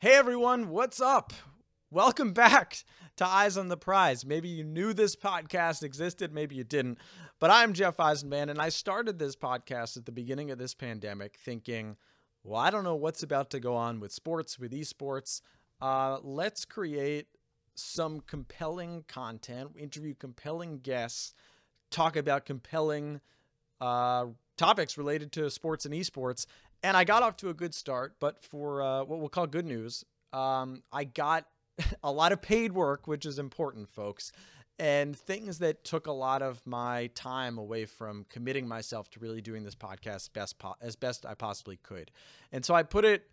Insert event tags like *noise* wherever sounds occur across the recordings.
Hey everyone, what's up? Welcome back to Eyes on the Prize. Maybe you knew this podcast existed, maybe you didn't. But I'm Jeff Eisenband, and I started this podcast at the beginning of this pandemic thinking, well, I don't know what's about to go on with sports, with esports. Uh, let's create some compelling content, interview compelling guests, talk about compelling uh, topics related to sports and esports, and I got off to a good start. But for uh, what we'll call good news, um, I got *laughs* a lot of paid work, which is important, folks, and things that took a lot of my time away from committing myself to really doing this podcast best po- as best I possibly could. And so I put it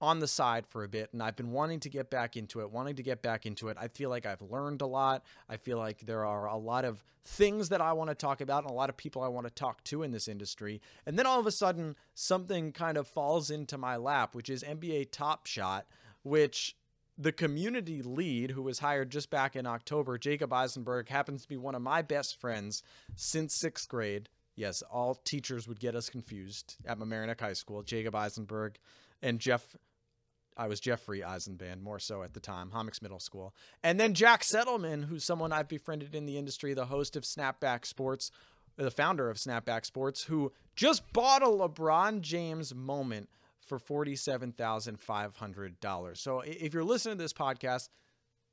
on the side for a bit and I've been wanting to get back into it, wanting to get back into it. I feel like I've learned a lot. I feel like there are a lot of things that I want to talk about and a lot of people I want to talk to in this industry. And then all of a sudden, something kind of falls into my lap, which is NBA Top Shot, which the community lead, who was hired just back in October, Jacob Eisenberg, happens to be one of my best friends since sixth grade. Yes, all teachers would get us confused at Mamaroneck High School. Jacob Eisenberg and Jeff I was Jeffrey Eisenband, more so at the time, Hommocks Middle School. And then Jack Settleman, who's someone I've befriended in the industry, the host of Snapback Sports, the founder of Snapback Sports, who just bought a LeBron James moment for $47,500. So if you're listening to this podcast,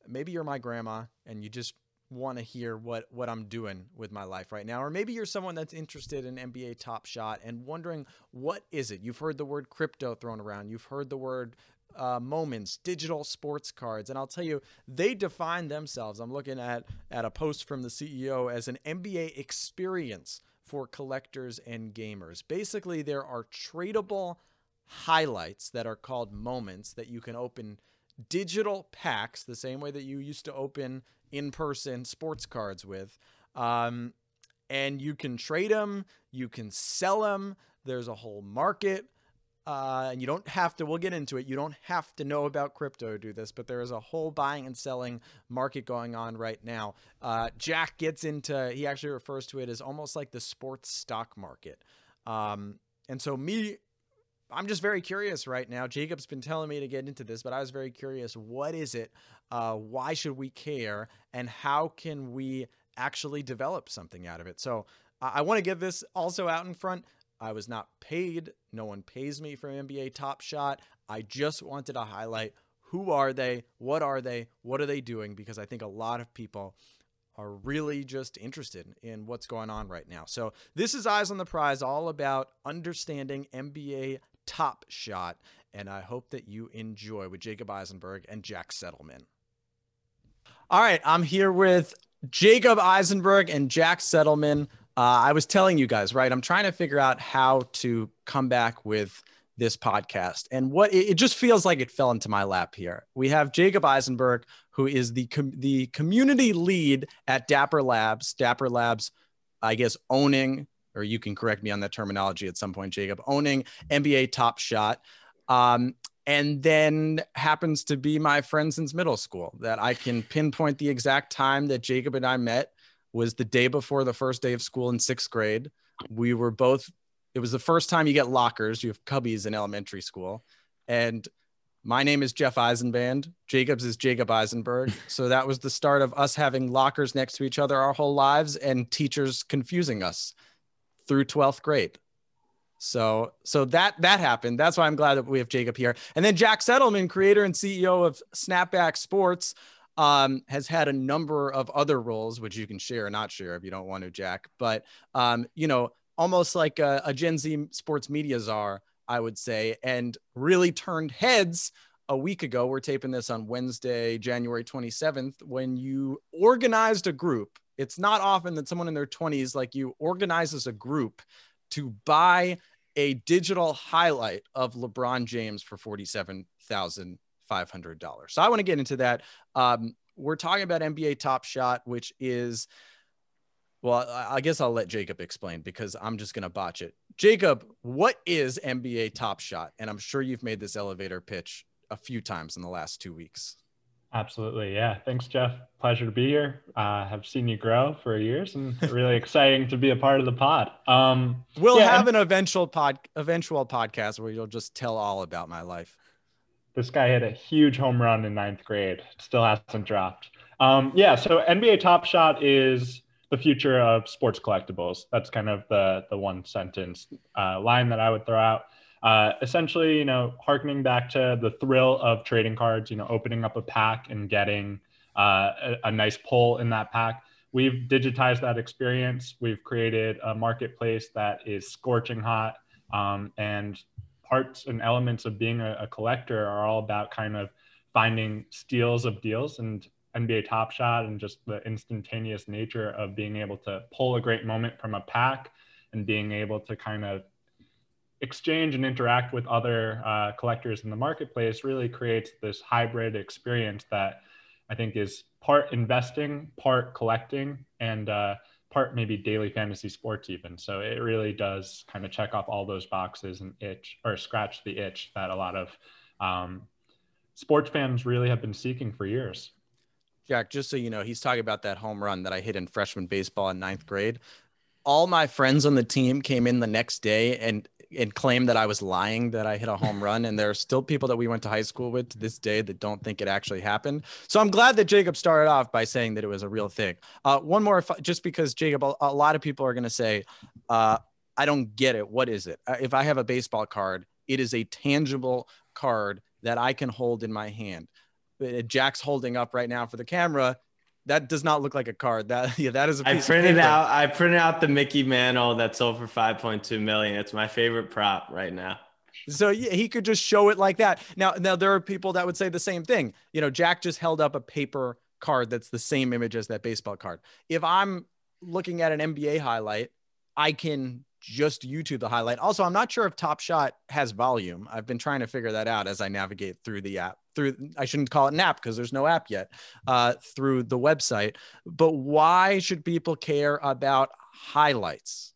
maybe you're my grandma and you just want to hear what what I'm doing with my life right now or maybe you're someone that's interested in NBA Top Shot and wondering what is it you've heard the word crypto thrown around you've heard the word uh, moments, digital sports cards, and I'll tell you, they define themselves. I'm looking at at a post from the CEO as an NBA experience for collectors and gamers. Basically, there are tradable highlights that are called moments that you can open digital packs the same way that you used to open in-person sports cards with. Um, and you can trade them, you can sell them. There's a whole market uh, and you don't have to, we'll get into it. You don't have to know about crypto to do this, but there is a whole buying and selling market going on right now. Uh, Jack gets into, he actually refers to it as almost like the sports stock market. Um, and so, me, I'm just very curious right now. Jacob's been telling me to get into this, but I was very curious. What is it? Uh, why should we care? And how can we actually develop something out of it? So, I want to get this also out in front. I was not paid. No one pays me for NBA Top Shot. I just wanted to highlight who are they? What are they? What are they doing? Because I think a lot of people are really just interested in what's going on right now. So, this is Eyes on the Prize, all about understanding NBA Top Shot. And I hope that you enjoy with Jacob Eisenberg and Jack Settleman. All right, I'm here with Jacob Eisenberg and Jack Settleman uh, I was telling you guys, right? I'm trying to figure out how to come back with this podcast and what it, just feels like it fell into my lap here. We have Jacob Eisenberg, who is the com- the community lead at Dapper Labs. Dapper Labs, I guess, owning, or you can correct me on that terminology at some point, Jacob, owning NBA Top Shot. Um, and then happens to be my friend since middle school that I can pinpoint the exact time that Jacob and I met was the day before the first day of school in sixth grade. We were both, it was the first time you get lockers. You have cubbies in elementary school. And my name is Jeff Eisenband. Jacob's is Jacob Eisenberg. *laughs* So that was the start of us having lockers next to each other our whole lives and teachers confusing us through 12th grade. So so that that happened. That's why I'm glad that we have Jacob here. And then Jack Settleman, creator and CEO of Snapback Sports, um, has had a number of other roles, which you can share or not share if you don't want to, Jack. But um, you know, almost like a, a Gen Z sports media czar, I would say, and really turned heads a week ago. We're taping this on Wednesday, January 27th, when you organized a group. It's not often that someone in their 20s, like you, organizes a group to buy a digital highlight of LeBron James for $47,000 $500. So I want to get into that. Um, we're talking about NBA Top Shot, which is, well, I guess I'll let Jacob explain because I'm just going to botch it. Jacob, what is NBA Top Shot? And I'm sure you've made this elevator pitch a few times in the last two weeks. Absolutely. Yeah. Thanks, Jeff. Pleasure to be here. Uh, have seen you grow for years and really exciting to be a part of the pod. Um, we'll yeah, have an eventual pod, eventual podcast where you'll just tell all about my life. This guy hit a huge home run in ninth grade. Still hasn't dropped. Um, yeah, so NBA Top Shot is the future of sports collectibles. That's kind of the the one sentence uh, line that I would throw out. Uh, essentially, you know, harkening back to the thrill of trading cards, you know, opening up a pack and getting uh, a, a, nice pull in that pack. We've digitized that experience. We've created a marketplace that is scorching hot, um, and parts and elements of being a, a collector are all about kind of finding steals of deals and NBA Top Shot and just the instantaneous nature of being able to pull a great moment from a pack and being able to kind of exchange and interact with other uh, collectors in the marketplace really creates this hybrid experience that I think is part investing, part collecting, and uh, part maybe daily fantasy sports even. So it really does kind of check off all those boxes and itch or scratch the itch that a lot of um, sports fans really have been seeking for years. Jack, just so you know, he's talking about that home run that I hit in freshman baseball in ninth grade. All my friends on the team came in the next day and and claim that I was lying that I hit a home *laughs* run. And there are still people that we went to high school with to this day that don't think it actually happened. So I'm glad that Jacob started off by saying that it was a real thing. Uh, one more, just because Jacob, a, a lot of people are going to say, uh, I don't get it. What is it? Uh, if I have a baseball card, it is a tangible card that I can hold in my hand. Uh, Jack's holding up right now for the camera that does not look like a card. That *laughs* yeah, that is a I printed out I printed out the Mickey Mantle that sold for 5.2 million. It's my favorite prop right now. So yeah, he could just show it like that. Now, now there are people that would say the same thing. You know, Jack just held up a paper card that's the same image as that baseball card. If I'm looking at an NBA highlight, I can just YouTube the highlight. Also, I'm not sure if Top Shot has volume. I've been trying to figure that out as I navigate through the app. Through I shouldn't call it an app because there's no app yet. Uh, through the website, but why should people care about highlights?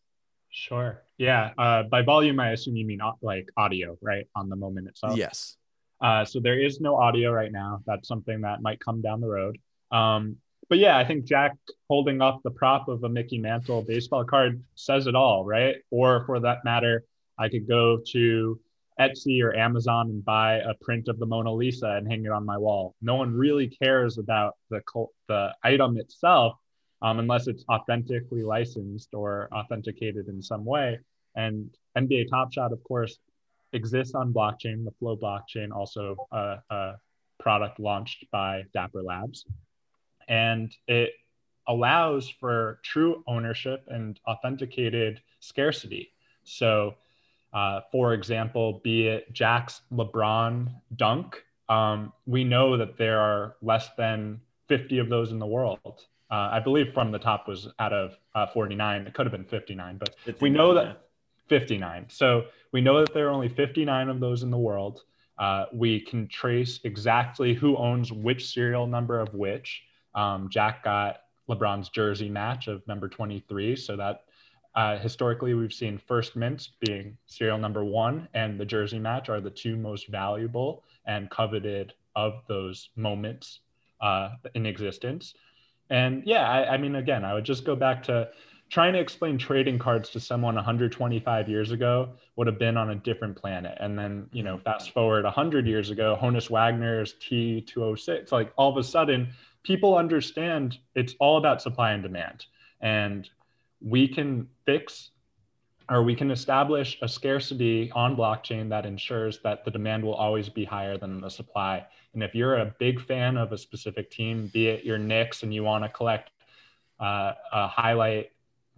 Sure. Yeah. Uh, by volume, I assume you mean like audio, right, on the moment itself. Yes. Uh, so there is no audio right now. That's something that might come down the road. Um, but yeah, I think Jack holding up the prop of a Mickey Mantle baseball card says it all, right? Or for that matter, I could go to Etsy or Amazon and buy a print of the Mona Lisa and hang it on my wall. No one really cares about the the item itself um, unless it's authentically licensed or authenticated in some way. And NBA Top Shot, of course, exists on blockchain, the Flow blockchain, also a, a product launched by Dapper Labs and it allows for true ownership and authenticated scarcity. So, uh, for example, be it Jack's LeBron dunk, um, we know that there are less than 50 of those in the world. Uh, I believe from the top was out of uh, 49. It could have been 59, but 59, we know that 59. So we know that there are only 59 of those in the world. Uh, we can trace exactly who owns which serial number of which. Um, Jack got LeBron's jersey match of number 23. So that uh, historically we've seen first mints being serial number one and the jersey match are the two most valuable and coveted of those moments uh, in existence. And yeah, I, I mean, again, I would just go back to trying to explain trading cards to someone 125 years ago would have been on a different planet. And then, you know, fast forward 100 years ago, Honus Wagner's T206, like all of a sudden, people understand it's all about supply and demand. And we can fix or we can establish a scarcity on blockchain that ensures that the demand will always be higher than the supply. And if you're a big fan of a specific team, be it your Knicks and you want to collect uh, a highlight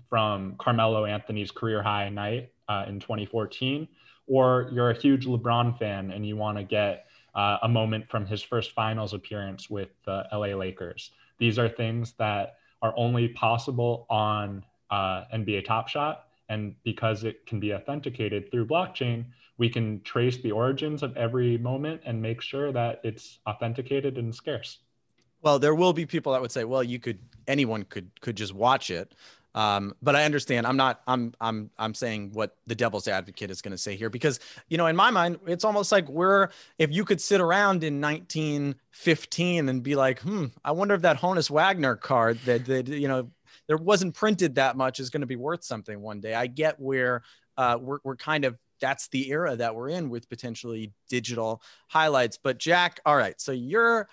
from Carmelo Anthony's career high night uh, in 2014, or you're a huge LeBron fan and you want to get uh, a moment from his first finals appearance with the LA Lakers. These are things that are only possible on uh, NBA Top Shot. And because it can be authenticated through blockchain, we can trace the origins of every moment and make sure that it's authenticated and scarce. Well, there will be people that would say, well, you could, anyone could, could just watch it. Um, but I understand. I'm not. I'm. I'm. I'm saying what the devil's advocate is going to say here because you know, in my mind, it's almost like we're. If you could sit around in 1915 and be like, hmm, I wonder if that Honus Wagner card that that you know there wasn't printed that much is going to be worth something one day. I get where uh, we're we're kind of that's the era that we're in with potentially digital highlights. But Jack, all right, so you're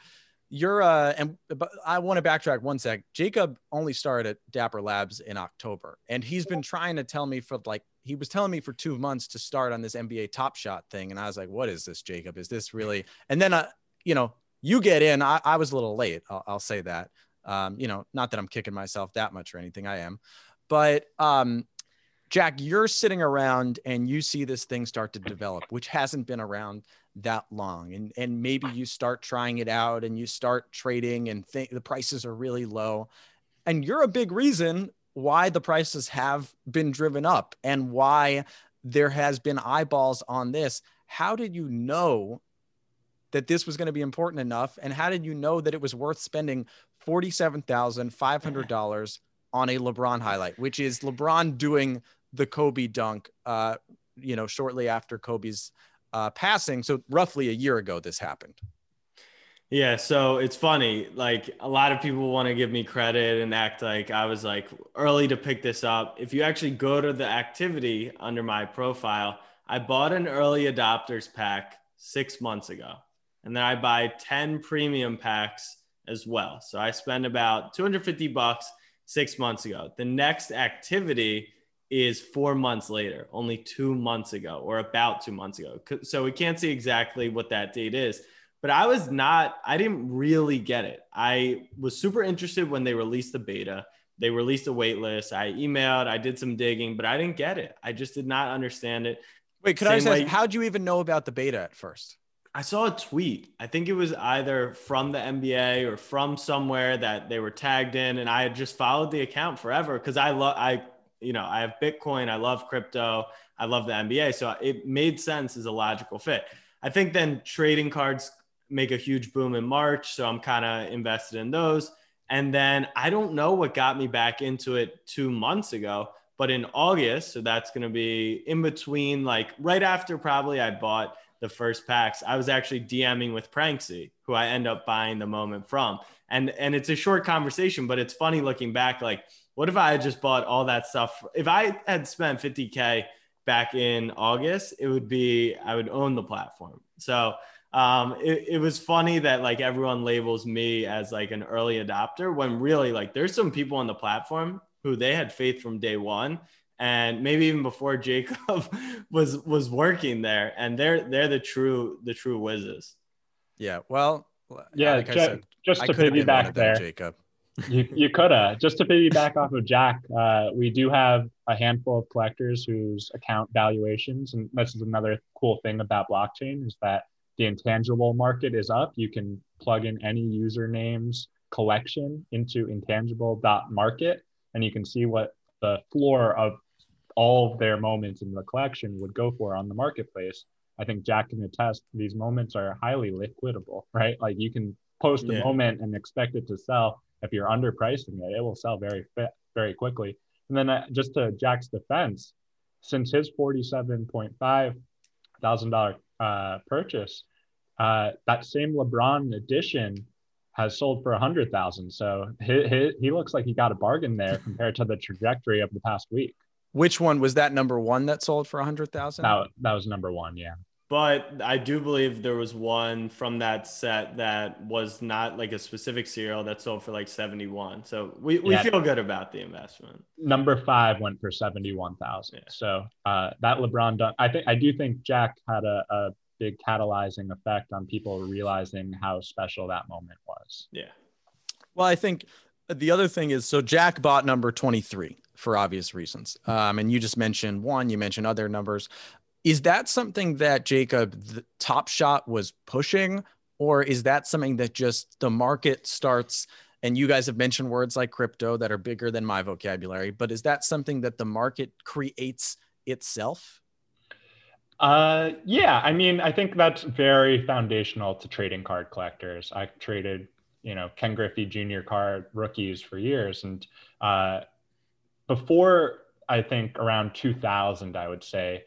you're uh and but I want to backtrack one sec. Jacob only started at Dapper Labs in October, and he's been trying to tell me for like he was telling me for two months to start on this NBA Top Shot thing, and I was like, "What is this, Jacob? Is this really?" And then, uh, you know, you get in. I, I was a little late. I'll, I'll say that. Um, you know, not that I'm kicking myself that much or anything. I am, but um, Jack, you're sitting around and you see this thing start to develop, which hasn't been around that long. And, and maybe you start trying it out and you start trading and think the prices are really low. And you're a big reason why the prices have been driven up and why there has been eyeballs on this. How did you know that this was going to be important enough? And how did you know that it was worth spending $47,500 on a LeBron highlight, which is LeBron doing the Kobe dunk, uh, you know, shortly after Kobe's uh, passing. So roughly a year ago, this happened. Yeah, so it's funny. Like a lot of people want to give me credit and act like I was like early to pick this up. If you actually go to the activity under my profile, I bought an early adopters pack six months ago. And then I buy 10 premium packs as well. So I spend about 250 bucks six months ago. The next activity is four months later, only two months ago, or about two months ago. So we can't see exactly what that date is. But I was not, I didn't really get it. I was super interested when they released the beta. They released a wait list. I emailed, I did some digging, but I didn't get it. I just did not understand it. Wait, could Same I say, how'd you even know about the beta at first? I saw a tweet. I think it was either from the NBA or from somewhere that they were tagged in, and I had just followed the account forever because I love I you know, I have Bitcoin, I love crypto, I love the NBA. So it made sense as a logical fit. I think then trading cards make a huge boom in March. So I'm kind of invested in those. And then I don't know what got me back into it two months ago, but in August, so that's going to be in between, like right after probably I bought the first packs, I was actually DMing with Pranksy, who I end up buying the moment from. And and it's a short conversation, but it's funny looking back, like what if I had just bought all that stuff? If I had spent 50K back in August, it would be, I would own the platform. So um, it, it was funny that like everyone labels me as like an early adopter when really like there's some people on the platform who they had faith from day one and maybe even before Jacob *laughs* was was working there and they're they're the true the true whizzes. Yeah. Well, yeah, like just, said, just to piggyback there, Jacob you *laughs* you could have just to piggyback off of Jack. Uh, we do have a handful of collectors whose account valuations, and this is another cool thing about blockchain, is that the intangible market is up. You can plug in any username's collection into intangible.market, and you can see what the floor of all of their moments in the collection would go for on the marketplace. I think Jack can attest these moments are highly liquidable, right? Like you can post a moment and expect it to sell if you're underpricing it, it will sell very fit, very quickly. And then uh, just to Jack's defense, since his forty-seven point five thousand dollar uh, purchase, uh, that same LeBron edition has sold for a hundred thousand. So he, he, he looks like he got a bargain there compared to the trajectory of the past week. Which one was that number one that sold for a hundred thousand? That, that was number one. Yeah. But I do believe there was one from that set that was not like a specific serial that sold for like 71. So we, we yeah. feel good about the investment. Number five went for 71,000. Yeah. So uh, that LeBron dunk, I think, I do think Jack had a, a big catalyzing effect on people realizing how special that moment was. Yeah. Well, I think the other thing is so Jack bought number 23 for obvious reasons. Um, and you just mentioned one, you mentioned other numbers. Is that something that Jacob the Top Shot was pushing, or is that something that just the market starts? And you guys have mentioned words like crypto that are bigger than my vocabulary, but is that something that the market creates itself? Uh, yeah, I mean, I think that's very foundational to trading card collectors. I traded, you know, Ken Griffey Jr. card rookies for years, and uh, before I think around 2000, I would say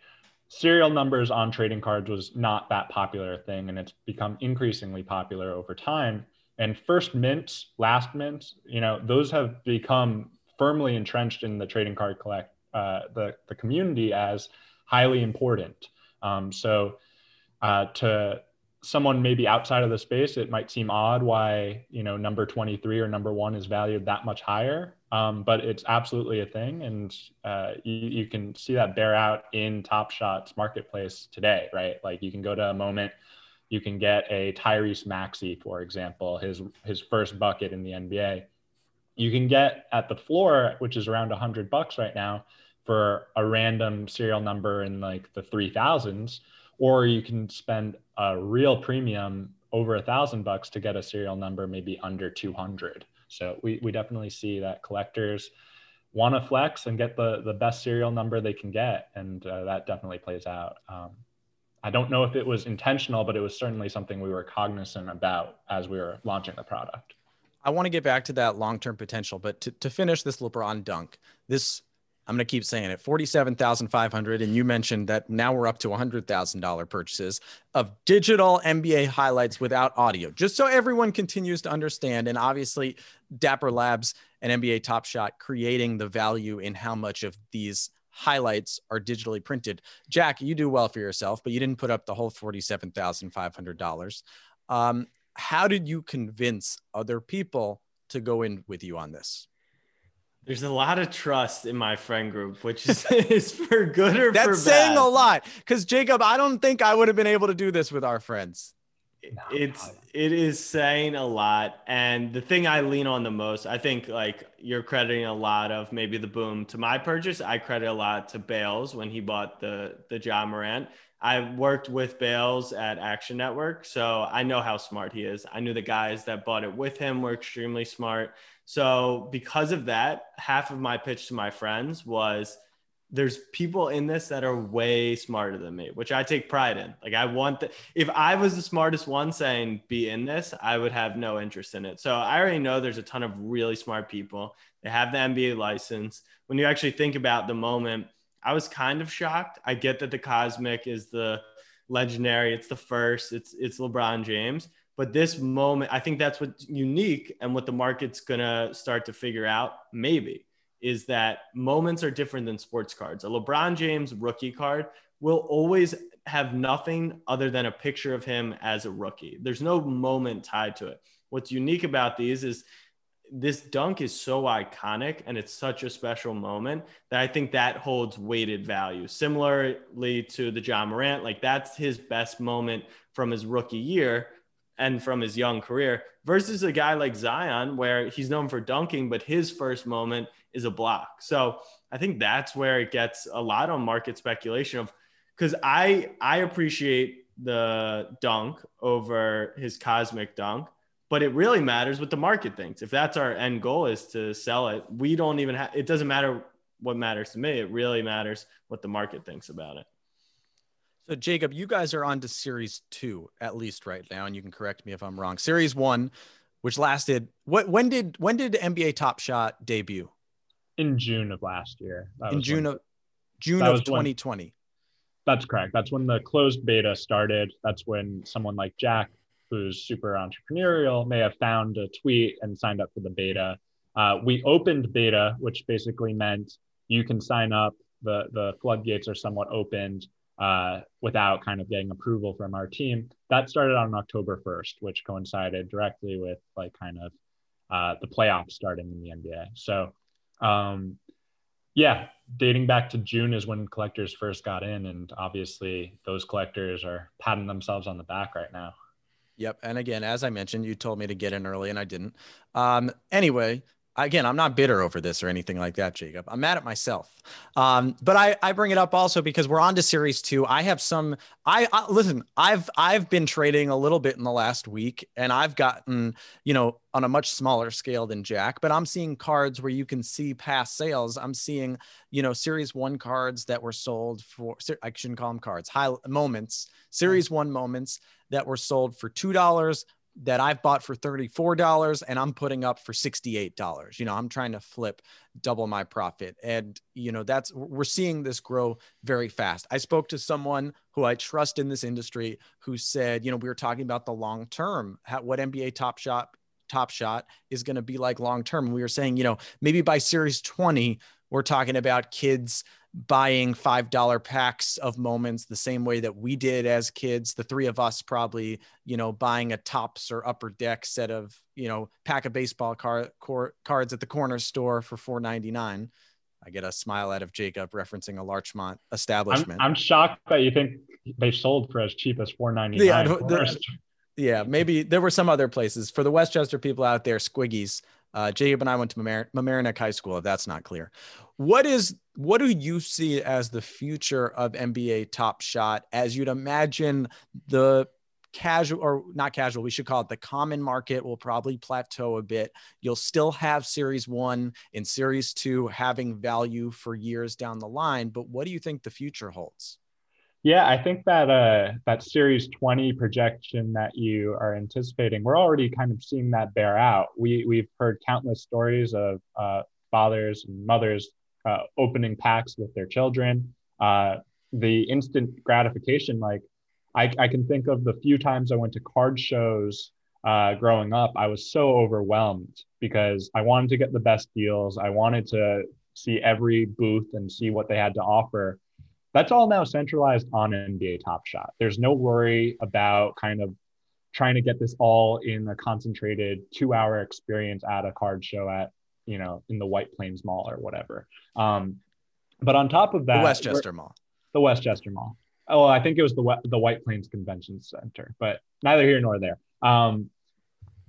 serial numbers on trading cards was not that popular thing and it's become increasingly popular over time and first mints last mints you know those have become firmly entrenched in the trading card collect uh, the, the community as highly important. Um, so uh, to someone maybe outside of the space, it might seem odd why you know number 23 or number one is valued that much higher. Um, but it's absolutely a thing, and uh, you, you can see that bear out in Top Shot's marketplace today, right? Like you can go to a moment, you can get a Tyrese Maxey, for example, his his first bucket in the NBA. You can get at the floor, which is around 100 bucks right now, for a random serial number in like the 3000s or you can spend a real premium over a thousand bucks to get a serial number maybe under 200 so we, we definitely see that collectors want to flex and get the, the best serial number they can get and uh, that definitely plays out. Um, i don't know if it was intentional but it was certainly something we were cognizant about as we were launching the product. I want to get back to that long-term potential but to, to finish this lebron dunk this I'm going to keep saying it 47,500 and you mentioned that now we're up to $100,000 purchases of digital NBA highlights without audio. Just so everyone continues to understand and obviously Dapper Labs and NBA Top Shot creating the value in how much of these highlights are digitally printed. Jack, you do well for yourself, but you didn't put up the whole $47,500. Um, how did you convince other people to go in with you on this? There's a lot of trust in my friend group, which is, *laughs* is for good or That's for bad. That's saying a lot. Because Jacob, I don't think I would have been able to do this with our friends. It's it is saying a lot. And the thing I lean on the most, I think like you're crediting a lot of maybe the boom to my purchase. I credit a lot to Bales when he bought the the Ja Morant. I worked with Bales at Action Network, so I know how smart he is. I knew the guys that bought it with him were extremely smart. So, because of that, half of my pitch to my friends was there's people in this that are way smarter than me, which I take pride in. Like, I want the, if I was the smartest one saying be in this, I would have no interest in it. So, I already know there's a ton of really smart people. They have the NBA license. When you actually think about the moment, I was kind of shocked. I get that the Cosmic is the legendary, it's the first, it's it's LeBron James but this moment, I think that's what's unique and what the market's to start to figure out, maybe, is that moments are different than sports cards. A LeBron James rookie card will always have nothing other than a picture of him as a rookie. There's no moment tied to it. What's unique about these is this dunk is so iconic and it's such a special moment that I think that holds weighted value. Similarly to the Ja Morant, like that's his best moment from his rookie year and from his young career versus a guy like Zion, where he's known for dunking, but his first moment is a block. So I think that's where it gets a lot on market speculation of because I I appreciate the dunk over his cosmic dunk, but it really matters what the market thinks. If that's our end goal is to sell it, we don't even have it doesn't matter what matters to me. It really matters what the market thinks about it. So Jacob, you guys are on to series two at least right now, and you can correct me if I'm wrong. Series one, which lasted what? When did when did NBA Top Shot debut? In June of last year. That In June when, of June of 2020. When, that's correct. That's when the closed beta started. That's when someone like Jack, who's super entrepreneurial, may have found a tweet and signed up for the beta. Uh, we opened beta, which basically meant you can sign up. the The floodgates are somewhat opened uh, without kind of getting approval from our team. That started on October 1st, which coincided directly with like kind of uh, the playoffs starting in the NBA. So, um, yeah, dating back to June is when collectors first got in, and obviously those collectors are patting themselves on the back right now. Yep. And again, as I mentioned, you told me to get in early and I didn't. Um, anyway, again, I'm not bitter over this or anything like that, Jacob. I'm mad at myself. Um, but I, I bring it up also because we're on to series two. I have some, I, I, listen, I've, I've been trading a little bit in the last week and I've gotten, you know, on a much smaller scale than Jack, but I'm seeing cards where you can see past sales. I'm seeing, you know, series one cards that were sold for, I shouldn't call them cards, high moments, series one moments that were sold for $2 that I've bought for $34 and I'm putting up for $68. You know, I'm trying to flip double my profit. And, you know, that's, we're seeing this grow very fast. I spoke to someone who I trust in this industry who said, you know, we were talking about the long term, what NBA Top Shot, Top Shot is going to be like long term. We were saying, you know, maybe by series 20, we're talking about kids buying $5 packs of moments the same way that we did as kids. The three of us probably, you know, buying a Topps or upper deck set of, you know, pack of baseball card, cor- cards at the corner store for 4.99. I get a smile out of Jacob referencing a Larchmont establishment. I'm, I'm shocked that you think they sold for as cheap as 4.99. Yeah, *laughs* the, yeah, maybe there were some other places for the Westchester people out there. Squiggies. Uh, Jacob and I went to Mamaroneck High School. If that's not clear, what is what do you see as the future of NBA Top Shot? As you'd imagine, the casual or not casual, we should call it the common market will probably plateau a bit. You'll still have Series One and Series Two having value for years down the line. But what do you think the future holds? Yeah, I think that uh, that Series 20 projection that you are anticipating, we're already kind of seeing that bear out. We we've heard countless stories of uh, fathers and mothers uh, opening packs with their children. Uh, the instant gratification, like I, I can think of the few times I went to card shows uh, growing up, I was so overwhelmed because I wanted to get the best deals. I wanted to see every booth and see what they had to offer that's all now centralized on NBA Top Shot. There's no worry about kind of trying to get this all in a concentrated two hour experience at a card show at, you know, in the White Plains Mall or whatever. Um, but on top of that, the Westchester Mall. The Westchester Mall. Oh, I think it was the the White Plains Convention Center, but neither here nor there. Um,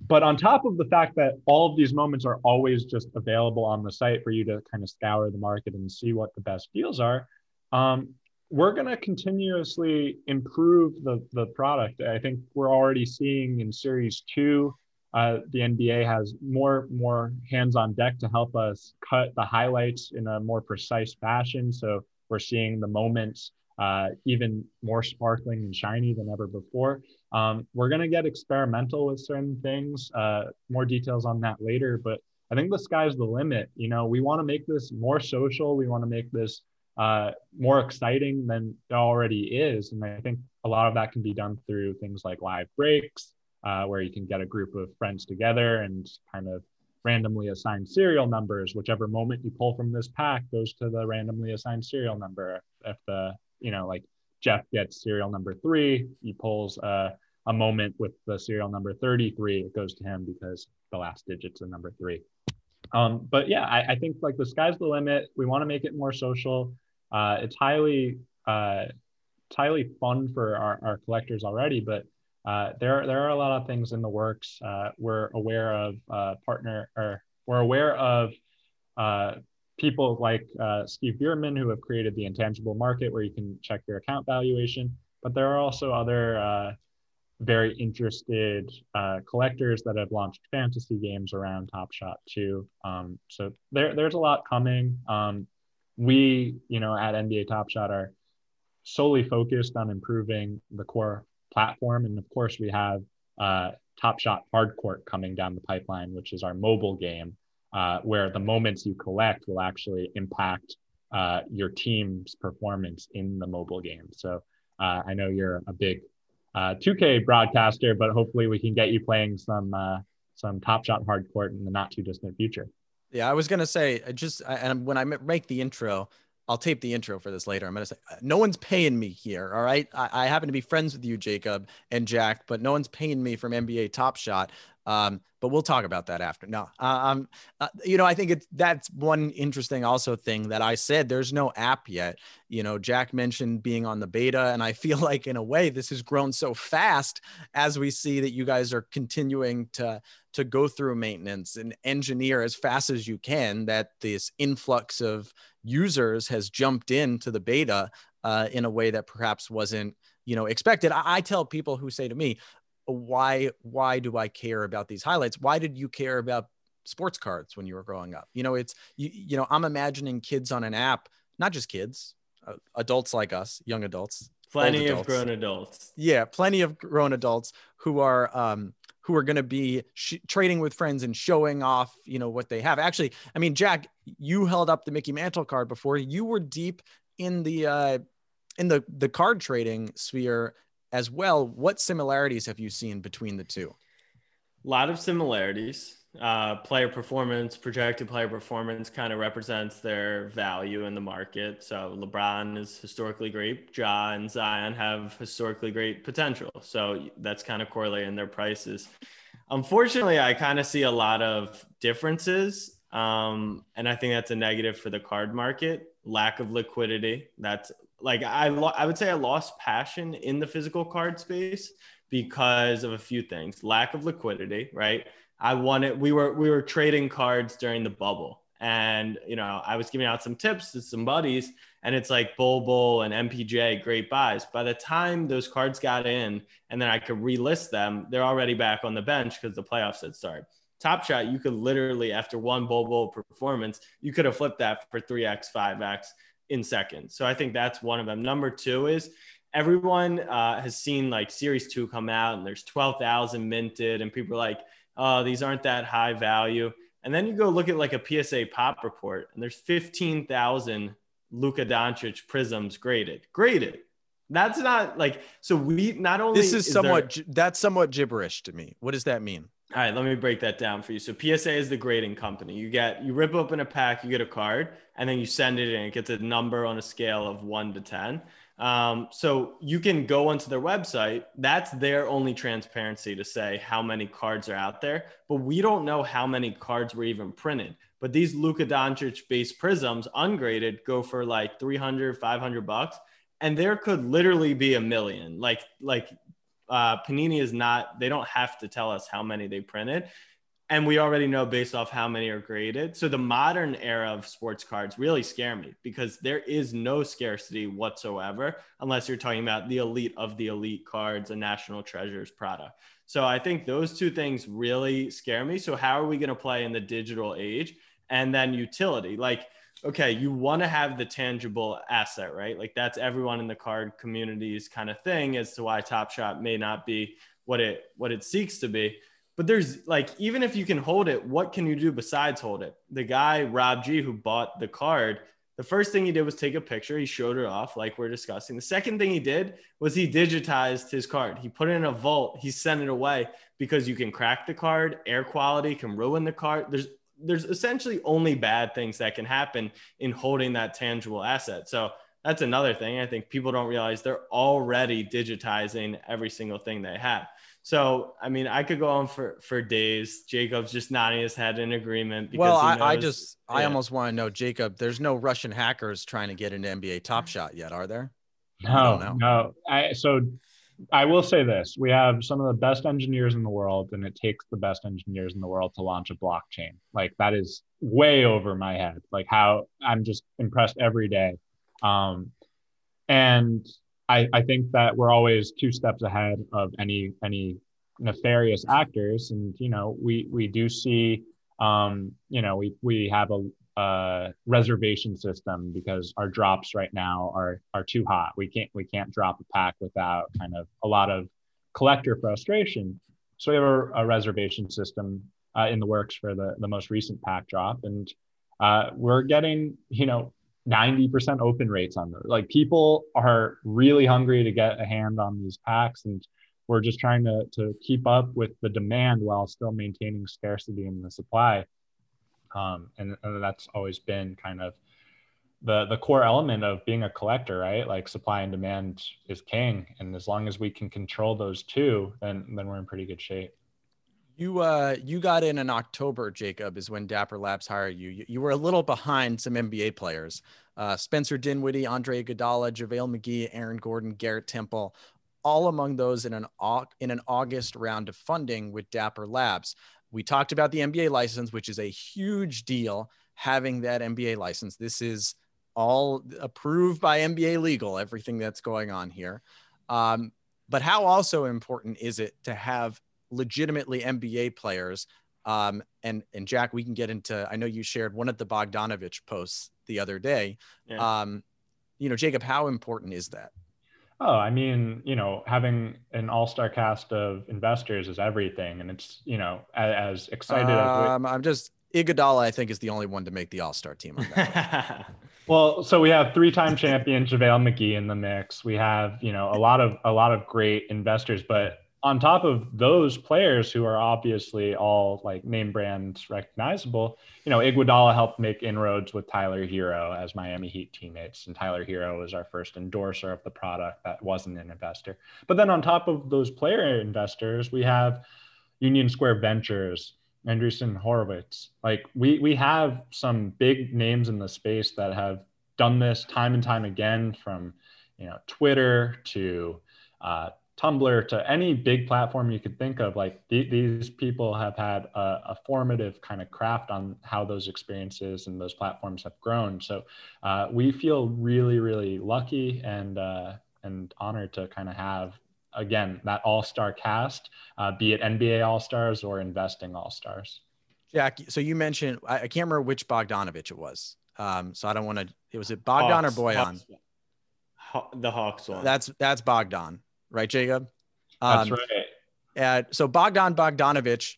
but on top of the fact that all of these moments are always just available on the site for you to kind of scour the market and see what the best deals are, um, we're going to continuously improve the, the product. I think we're already seeing in Series 2, uh, the NBA has more, more hands on deck to help us cut the highlights in a more precise fashion. So we're seeing the moments uh, even more sparkling and shiny than ever before. Um, we're going to get experimental with certain things. Uh, more details on that later, but I think the sky's the limit. You know, we want to make this more social. We want to make this uh, more exciting than it already is. And I think a lot of that can be done through things like live breaks, uh, where you can get a group of friends together and kind of randomly assign serial numbers. Whichever moment you pull from this pack goes to the randomly assigned serial number. If the, you know, like Jeff gets serial number three, he pulls a, a moment with the serial number 33, it goes to him because the last digit's a number three. Um, but yeah, I, I, think like the sky's the limit. We want to make it more social. Uh, it's highly uh, it's highly fun for our, our collectors already, but uh, there there are a lot of things in the works. Uh, we're aware of uh, partner or we're aware of uh, people like Steve Bierman who have created the intangible market where you can check your account valuation. But there are also other very interested uh, collectors that have launched fantasy games around Top Shot too. Um, so there, there's a lot coming. Um, we, you know, at NBA Top Shot are solely focused on improving the core platform. And of course, we have uh, Top Shot Hardcourt coming down the pipeline, which is our mobile game, uh, where the moments you collect will actually impact uh, your team's performance in the mobile game. So uh, I know you're a big 2K uh, broadcaster, but hopefully we can get you playing some uh, some Top Shot Hardcourt in the not too distant future. Yeah, I was gonna say just and when I make the intro, I'll tape the intro for this later. I'm gonna say uh, no one's paying me here. All right, I, I happen to be friends with you, Jacob and Jack, but no one's paying me from NBA Top Shot. Um, but we'll talk about that after. No, uh, um, uh, you know, I think it's that's one interesting also thing that I said. There's no app yet. You know, Jack mentioned being on the beta, and I *laughs* feel like in a way this has grown so fast as we see that you guys are continuing to to go through maintenance and engineer as fast as you can. That this influx of users has jumped into the beta uh, in a way that perhaps wasn't you know expected I, I, tell people who say to me why why do I care about these highlights? Why did you care about sports cards when you were growing up? You know, it's you, you know, I'm imagining kids on an app, not just kids, uh, adults like us, young adults, plenty of grown adults. Yeah, plenty of grown adults who are um who are going to be sh- trading with friends and showing off, you know, what they have. Actually, I mean, Jack, you held up the Mickey Mantle card before. You were deep in the uh in the the card trading sphere as well. What similarities have you seen between the two? A lot of similarities. Uh, player performance, projected player performance kind of represents their value in the market. So LeBron is historically great. Ja and Zion have historically great potential. So that's kind of correlating their prices. Unfortunately, I kind of see a lot of differences. Um, and I think that's a negative for the card market. Lack of liquidity. That's like I, lo- I would say I lost passion in the physical card space because of a few things lack of liquidity right i wanted we were we were trading cards during the bubble. And you know i was giving out some tips to some buddies and it's like Bol Bol and mpj great buys. By the time those cards got in and then i could relist them they're already back on the bench because the playoffs had started. Top shot you could literally after one Bol Bol performance you could have flipped that for 3x 5x in seconds. So i think that's one of them. Number two is everyone uh, has seen like series two come out and there's 12,000 minted and people are like, oh, these aren't that high value. And then you go look at like a PSA pop report and there's 15,000 Luka Doncic prisms graded, graded. That's not like, so we not only. This is, is somewhat, there, that's somewhat gibberish to me. What does that mean? All right, let me break that down for you. So PSA is the grading company. You get you rip open a pack, you get a card, and then you send it in. It gets a number on a scale of one to ten. Um, so you can go onto their website. That's their only transparency to say how many cards are out there. But we don't know how many cards were even printed. But these Luka Doncic based prisms, ungraded, go for like 300, 500 bucks. And there could literally be a million. Like, like uh, Panini is not, they don't have to tell us how many they printed and we already know based off how many are graded. So the modern era of sports cards really scare me because there is no scarcity whatsoever unless you're talking about the elite of the elite cards, a national treasures product. So I think those two things really scare me. So how are we going to play in the digital age? And then utility, like okay, you want to have the tangible asset, right? Like that's everyone in the card community's kind of thing as to why Top Shot may not be what it what it seeks to be but there's like even if you can hold it what can you do besides hold it? The guy rob g who bought the card the first thing he did was take a picture. He showed it off like we're discussing. The second thing he did was he digitized his card. He put it in a vault. He sent it away because you can crack the card air quality can ruin the card. There's there's essentially only bad things that can happen in holding that tangible asset. So that's another thing. I think people don't realize they're already digitizing every single thing they have so, I mean, I could go on for for days. Jacob's just nodding his head in agreement. well, I, knows, I, just, yeah. I almost want to know, Jacob. There's no Russian hackers trying to get into NBA Top Shot yet, are there? No, I no. I so I will say this: we have some of the best engineers in the world, and it takes the best engineers in the world to launch a blockchain. Like that is way over my head. Like how I'm just impressed every day. Um, and I, I think that we're always two steps ahead of any any nefarious actors, and you know we we do see um, you know we we have a, reservation system because our drops right now are are too hot. We can't we can't drop a pack without kind of a lot of collector frustration. So we have a, a reservation system uh, in the works for the the most recent pack drop, and uh, we're getting you know 90% open rates on those. Like people are really hungry to get a hand on these packs and we're just trying to, to keep up with the demand while still maintaining scarcity in the supply. Um, and, and that's always been kind of the, the core element of being a collector, right? Like supply and demand is king. And as long as we can control those two, then, then we're in pretty good shape. You uh you got in in October, Jacob, is when Dapper Labs hired you. You, you were a little behind some NBA players. Uh, Spencer Dinwiddie, Andre Iguodala, JaVale McGee, Aaron Gordon, Garrett Temple, all among those in an in an August round of funding with Dapper Labs. We talked about the NBA license, which is a huge deal. Having that NBA license, this is all approved by NBA legal. Everything that's going on here. Um, but how also important is it to have legitimately NBA players. Um, and and Jack, we can get into. I know you shared one of the Bogdanovich posts the other day. Yeah. Um, you know, Jacob, how important is that? Oh, I mean, you know, having an all-star cast of investors is everything, and it's you know as, as excited. Um, as I'm just Iguodala. I think is the only one to make the all-star team. On that *laughs* well, so we have three-time champion *laughs* JaVale McGee in the mix. We have you know a lot of a lot of great investors, but on top of those players who are obviously all like name brands recognizable, you know, Iguodala helped make inroads with Tyler Herro as Miami Heat teammates, and Tyler Herro was our first endorser of the product that wasn't an investor. But then on top of those player investors, we have Union Square Ventures, Andreessen Horowitz. Like we we have some big names in the space that have done this time and time again, from you know Twitter to uh, Tumblr to any big platform you could think of, like th- these people have had a, a, formative kind of craft on how those experiences and those platforms have grown. So uh, we feel really, really lucky and uh, and honored to kind of have again that all star cast, uh, be it NBA All Stars or investing All Stars. Jack, so you mentioned I, I can't remember which Bogdanovich it was. Um, so I don't want to. It was it Bogdan Hawks, or Boyan? Hawks, the Hawks one. That's that's Bogdan right, Jacob? Um, That's right. And so Bogdan Bogdanovich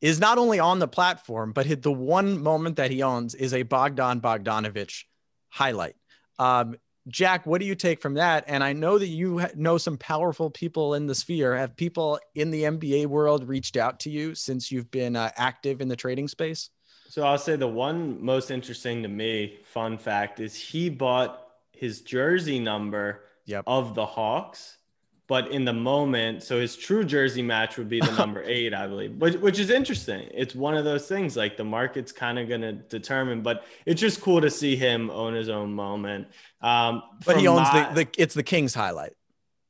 is not only on the platform, but the one moment that he owns is a Bogdan Bogdanovich highlight. Um, Jack, what do you take from that? And I know that you know some powerful people in the sphere. Have people in the NBA world reached out to you since you've been uh, active in the trading space? So I'll say the one most interesting to me, fun fact, is he bought his jersey number yep. of the Hawks but in the moment, so his true jersey match would be the *laughs* number eight, I believe, which, which is interesting. It's one of those things like the market's kind of going to determine, but it's just cool to see him own his own moment. Um, but he owns my, the, the, it's the King's highlight.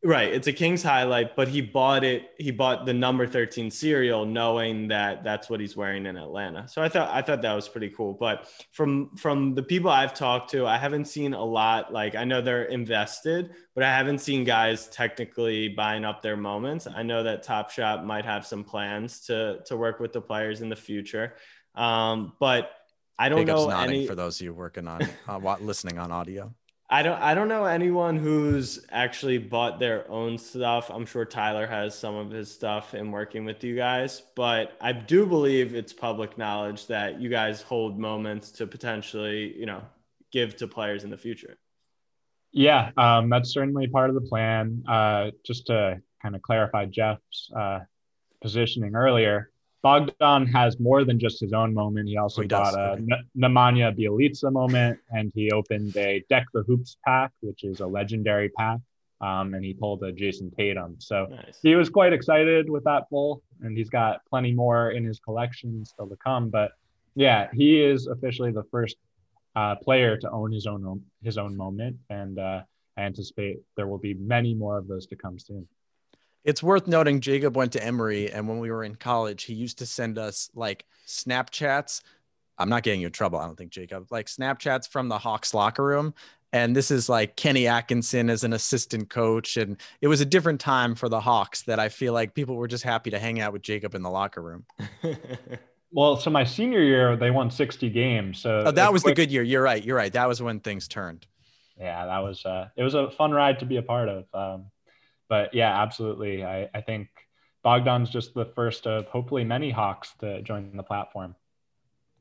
Right, it's a King's highlight, but he bought it. He bought the number thirteen serial, knowing that that's what he's wearing in Atlanta. So I thought I thought that was pretty cool. But from from the people I've talked to, I haven't seen a lot. Like I know they're invested, but I haven't seen guys technically buying up their moments. I know that Top Shot might have some plans to to work with the players in the future, um, but I don't Jacob's know any. For those of you working on uh, listening on audio. I don't I don't know anyone who's actually bought their own stuff. I'm sure Tyler has some of his stuff in working with you guys, but I do believe it's public knowledge that you guys hold moments to potentially, you know, give to players in the future. Yeah, um, that's certainly part of the plan. Uh, just to kind of clarify Jeff's uh, positioning earlier, Bogdan has more than just his own moment. He also oh, he got a okay. N- Nemanja Bjelica moment, and he opened a Deck the Hoops pack, which is a legendary pack. Um, and he pulled a Jayson Tatum. So nice. he was quite excited with that pull, and he's got plenty more in his collection still to come. But yeah, he is officially the first uh, player to own his own his own moment, and uh, I anticipate there will be many more of those to come soon. It's worth noting Jacob went to Emory, and when we were in college, he used to send us like Snapchats. I'm not getting you in trouble, I don't think, Jacob. Like Snapchats from the Hawks locker room. And this is like Kenny Atkinson as an assistant coach. And it was a different time for the Hawks that I feel like people were just happy to hang out with Jacob in the locker room. *laughs* well, so my senior year, they won 60 games. So oh, that was quick- the good year. You're right. You're right. That was when things turned. Yeah, that was uh, it was a fun ride to be a part of. Um, but yeah, absolutely. I, I think Bogdan's just the first of hopefully many Hawks to join the platform.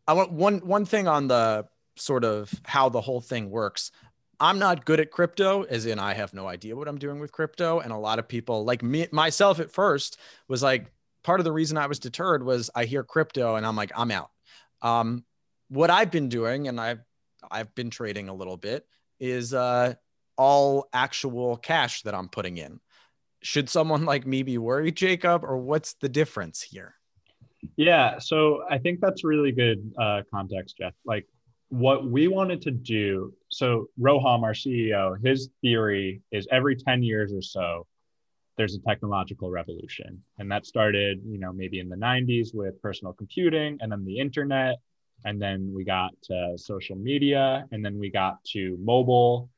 I want one one thing on the sort of how the whole thing works. I'm not good at crypto, as in I have no idea what I'm doing with crypto. And a lot of people, like me myself at first, was like part of the reason I was deterred was I hear crypto and I'm like, I'm out. Um, what I've been doing, and I've I've been trading a little bit, is uh, all actual cash that I'm putting in should someone like me be worried, Jacob, or what's the difference here? Yeah, so I think that's really good uh, context, Jeff. Like what we wanted to do. So Roham, our CEO, his theory is every 10 years or so, there's a technological revolution. And that started, you know, maybe in the 90s with personal computing and then the internet. And then we got to social media and then we got to mobile.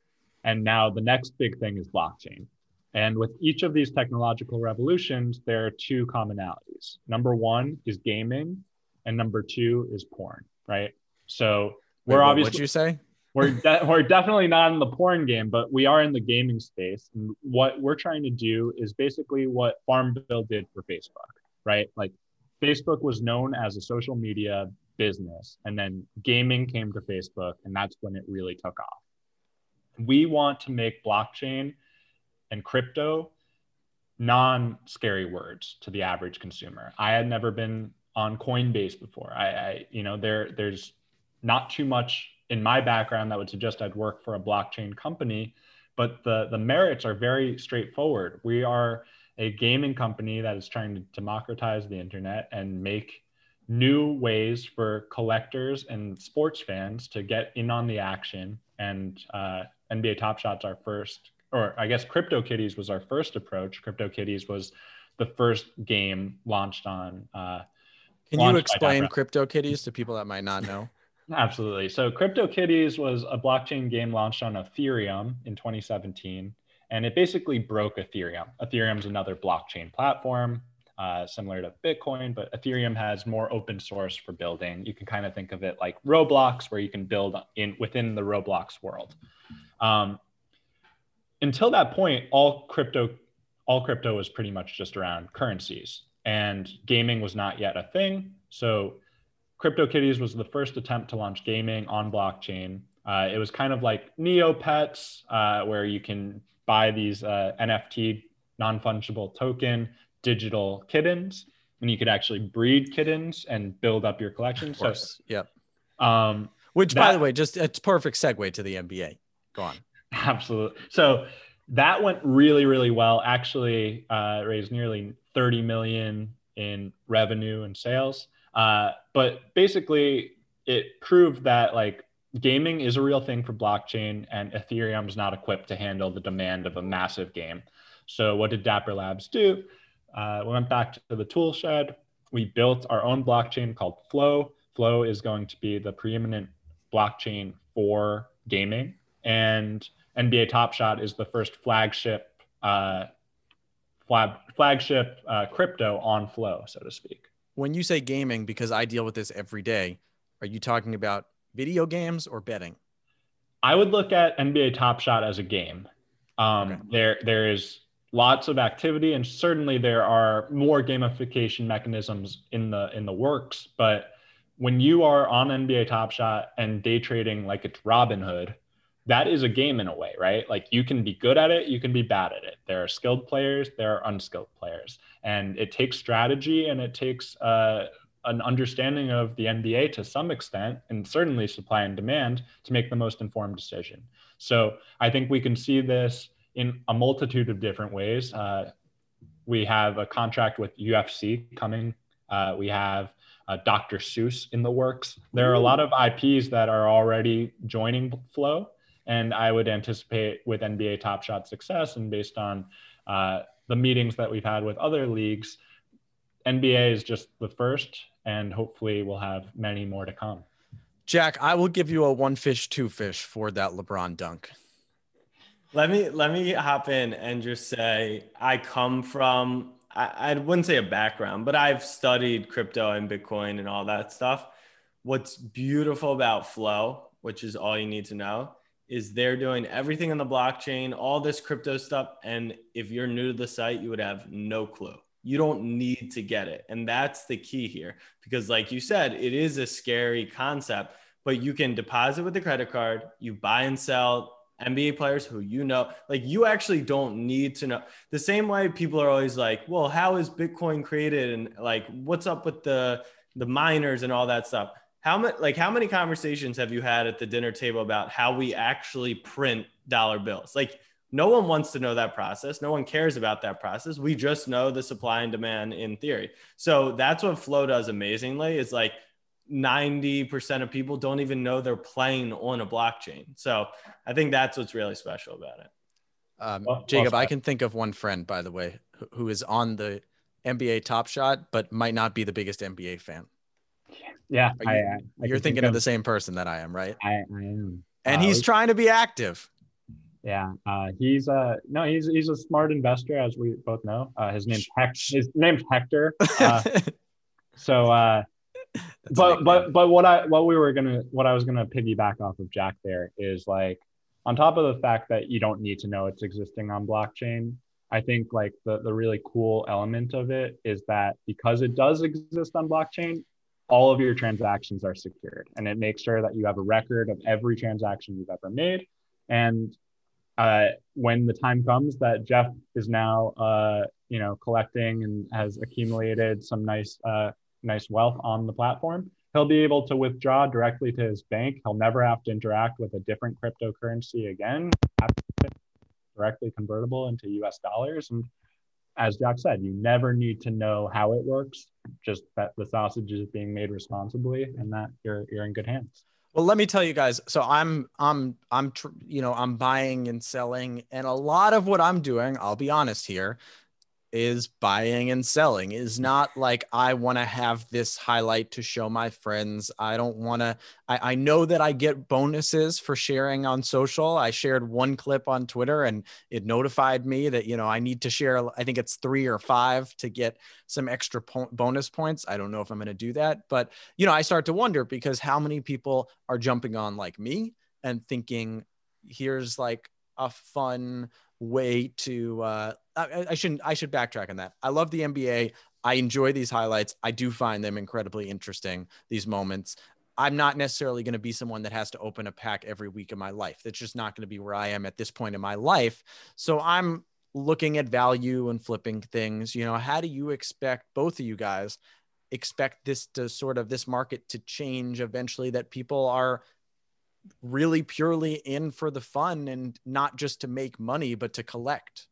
And now the next big thing is blockchain. And with each of these technological revolutions, there are two commonalities. Number one is gaming, and number two is porn, right? So we're wait, obviously. What'd you say? We're, de- we're definitely not in the porn game, but we are in the gaming space. And what we're trying to do is basically what Farmville did for Facebook, right? Like Facebook was known as a social media business, and then gaming came to Facebook, and that's when it really took off. We want to make blockchain and crypto non scary words to the average consumer. I had never been on Coinbase before. I, I, you know, there there's not too much in my background that would suggest I'd work for a blockchain company, but the the merits are very straightforward. We are a gaming company that is trying to democratize the internet and make new ways for collectors and sports fans to get in on the action. And uh, NBA Top Shots our first, or I guess CryptoKitties was our first approach. CryptoKitties was the first game launched on. Uh, Can you explain CryptoKitties to people that might not know? *laughs* Absolutely. So CryptoKitties was a blockchain game launched on Ethereum in 2017 and it basically broke Ethereum. Ethereum is another blockchain platform, uh, similar to Bitcoin, but Ethereum has more open source for building. You can kind of think of it like Roblox, where you can build in within the Roblox world. Um, until that point, all crypto, all crypto was pretty much just around currencies, and gaming was not yet a thing. So, CryptoKitties was the first attempt to launch gaming on blockchain. Uh, it was kind of like Neopets, uh, where you can buy these uh, NFT non fungible token digital kittens, and you could actually breed kittens and build up your collection. Of course. So, yep. Um, Which, that, by the way, just it's perfect segue to the NBA. Go on. *laughs* Absolutely. So that went really, really well. Actually, uh, raised nearly 30 million in revenue and sales. Uh, but basically, it proved that like gaming is a real thing for blockchain, and Ethereum is not equipped to handle the demand of a massive game. So, what did Dapper Labs do? Uh, we went back to the tool shed. We built our own blockchain called Flow. Flow is going to be the preeminent blockchain for gaming, and NBA Top Shot is the first flagship uh, flag, flagship uh, crypto on Flow, so to speak. When you say gaming, because I deal with this every day, are you talking about video games or betting? I would look at NBA Top Shot as a game. Um, okay. There, there is lots of activity, and certainly there are more gamification mechanisms in the in the works. But when you are on NBA Top Shot and day trading like it's Robinhood, that is a game in a way, right? Like you can be good at it, you can be bad at it. There are skilled players, there are unskilled players, and it takes strategy and it takes uh, an understanding of the NBA to some extent, and certainly supply and demand to make the most informed decision. So I think we can see this in a multitude of different ways. Uh, we have a contract with UFC coming. Uh, we have uh, Dr. Seuss in the works. There are a lot of IPs that are already joining Flow, and I would anticipate with NBA Top Shot success and based on uh, the meetings that we've had with other leagues, NBA is just the first and hopefully we'll have many more to come. Jack, I will give you a one fish, two fish for that LeBron dunk. Let me let me hop in and just say I come from I, I wouldn't say a background, but I've studied crypto and Bitcoin and all that stuff. What's beautiful about Flow, which is all you need to know, is they're doing everything in the blockchain, all this crypto stuff. And if you're new to the site, you would have no clue you don't need to get it. And that's the key here because, like you said, it is a scary concept, but you can deposit with the credit card, you buy and sell NBA players who you know, like you actually don't need to know. The same way people are always like, well, how is Bitcoin created? And like, what's up with the, the miners and all that stuff? How many, like, how many conversations have you had at the dinner table about how we actually print dollar bills? Like, no one wants to know that process. No one cares about that process. We just know the supply and demand in theory. So that's what Flow does amazingly. Is like 90% of people don't even know they're playing on a blockchain. So I think that's what's really special about it. Um, Jacob, I can think of one friend, by the way, who is on the NBA Top Shot, but might not be the biggest NBA fan. Yeah, you, are thinking think of the same person that I am, right? I, I am. And uh, he's trying to be active. Yeah, uh, he's uh no, he's he's a smart investor, as we both know. Uh, his name's Hector. His name's Hector. *laughs* Uh, so, uh, but but but what I what we were gonna what I was gonna piggyback off of Jack there is like on top of the fact that you don't need to know it's existing on blockchain. I think like the the really cool element of it is that because it does exist on blockchain, all of your transactions are secured, and it makes sure that you have a record of every transaction you've ever made. And uh, when the time comes that Jeff is now, uh, you know, collecting and has accumulated some nice, uh, nice wealth on the platform, he'll be able to withdraw directly to his bank. He'll never have to interact with a different cryptocurrency again. Directly convertible into U.S. dollars, and as Jack said, you never need to know how it works. Just that the sausage is being made responsibly, and that you're you're in good hands. Well, let me tell you guys. So I'm I'm I'm you know I'm buying and selling, and a lot of what I'm doing, I'll be honest here, is buying and selling is not like i want to have this highlight to show my friends. I don't want to I, I, know that i get bonuses for sharing on social. I shared one clip on twitter and it notified me that you know i need to share i think it's three or five to get some extra po- bonus points. I don't know if i'm going to do that but you know i start to wonder because how many people are jumping on like me and thinking here's like a fun way to uh, I, I shouldn't I should backtrack on that. I love the NBA. I enjoy these highlights. I do find them incredibly interesting, these moments. I'm not necessarily going to be someone that has to open a pack every week of my life. That's just not going to be where I am at this point in my life. So I'm looking at value and flipping things. You know, how do you expect both of you guys expect this to sort of this market to change eventually that people are really purely in for the fun and not just to make money, but to collect.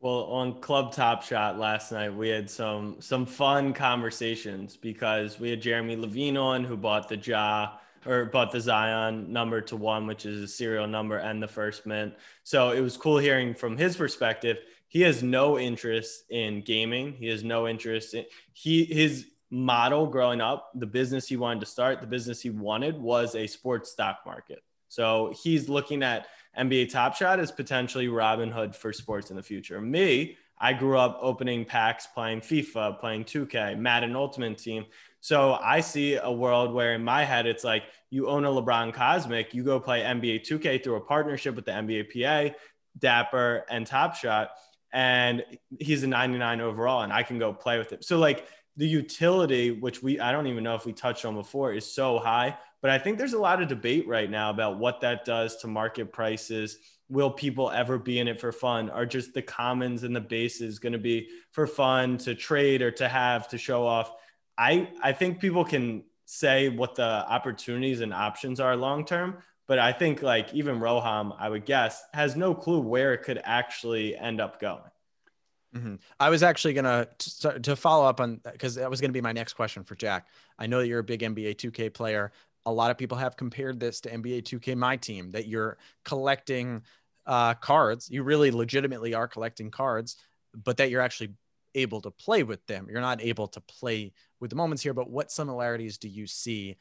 Well, on Club Top Shot last night, we had some some fun conversations because we had Jeremy Levine on who bought the Ja or bought the Zion number to one, which is a serial number and the first mint. So it was cool hearing from his perspective. He has no interest in gaming. He has no interest in he his model growing up, the business he wanted to start, the business he wanted was a sports stock market. So he's looking at NBA Top Shot as potentially Robinhood for sports in the future. Me, I grew up opening packs, playing FIFA, playing 2K, Madden Ultimate Team. So I see a world where in my head, it's like you own a LeBron Cosmic, you go play NBA 2K through a partnership with the NBA PA, Dapper, and Top Shot, and he's a 99 overall, and I can go play with it. So like the utility, which we I don't even know if we touched on before, is so high. But I think there's a lot of debate right now about what that does to market prices. Will people ever be in it for fun? Are just the commons and the bases going to be for fun to trade or to have to show off? I I think people can say what the opportunities and options are long term, but I think like even Roham, I would guess, has no clue where it could actually end up going. Mm-hmm. I was actually gonna to, to follow up on because that was gonna be my next question for Jack. I know that you're a big NBA 2K player. A lot of people have compared this to NBA 2K My Team that you're collecting uh, cards. You really legitimately are collecting cards, but that you're actually able to play with them. You're not able to play with the moments here. But what similarities do you see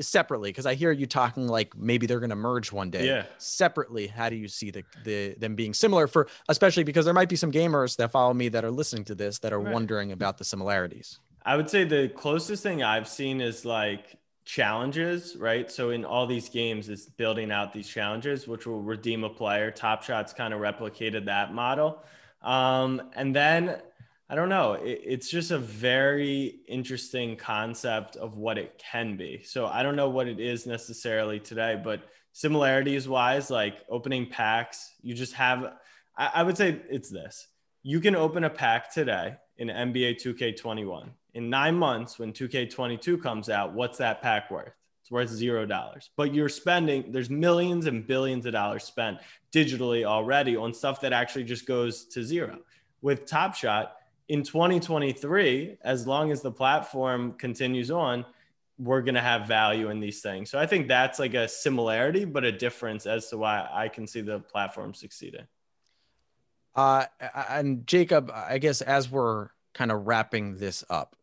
separately because i hear you talking like maybe they're going to merge one day. Yeah. Separately how do you see the, the them being similar for especially because there might be some gamers that follow me that are listening to this that are right. wondering about the similarities. I would say the closest thing i've seen is like challenges right? So in all these games it's building out these challenges which will redeem a player. Top shots kind of replicated that model. Um, and then I don't know. It, it's just a very interesting concept of what it can be. So I don't know what it is necessarily today, but similarities wise, like opening packs, you just have, I, I would say it's this. You can open a pack today in NBA 2K21. In nine months, when 2K22 comes out, what's that pack worth? It's worth zero dollars. But you're spending, there's millions and billions of dollars spent digitally already on stuff that actually just goes to zero. With Top Shot, in 2023, as long as the platform continues on, we're going to have value in these things. So I think that's like a similarity, but a difference as to why I can see the platform succeeding. Uh, and Jacob, I guess as we're kind of wrapping this up,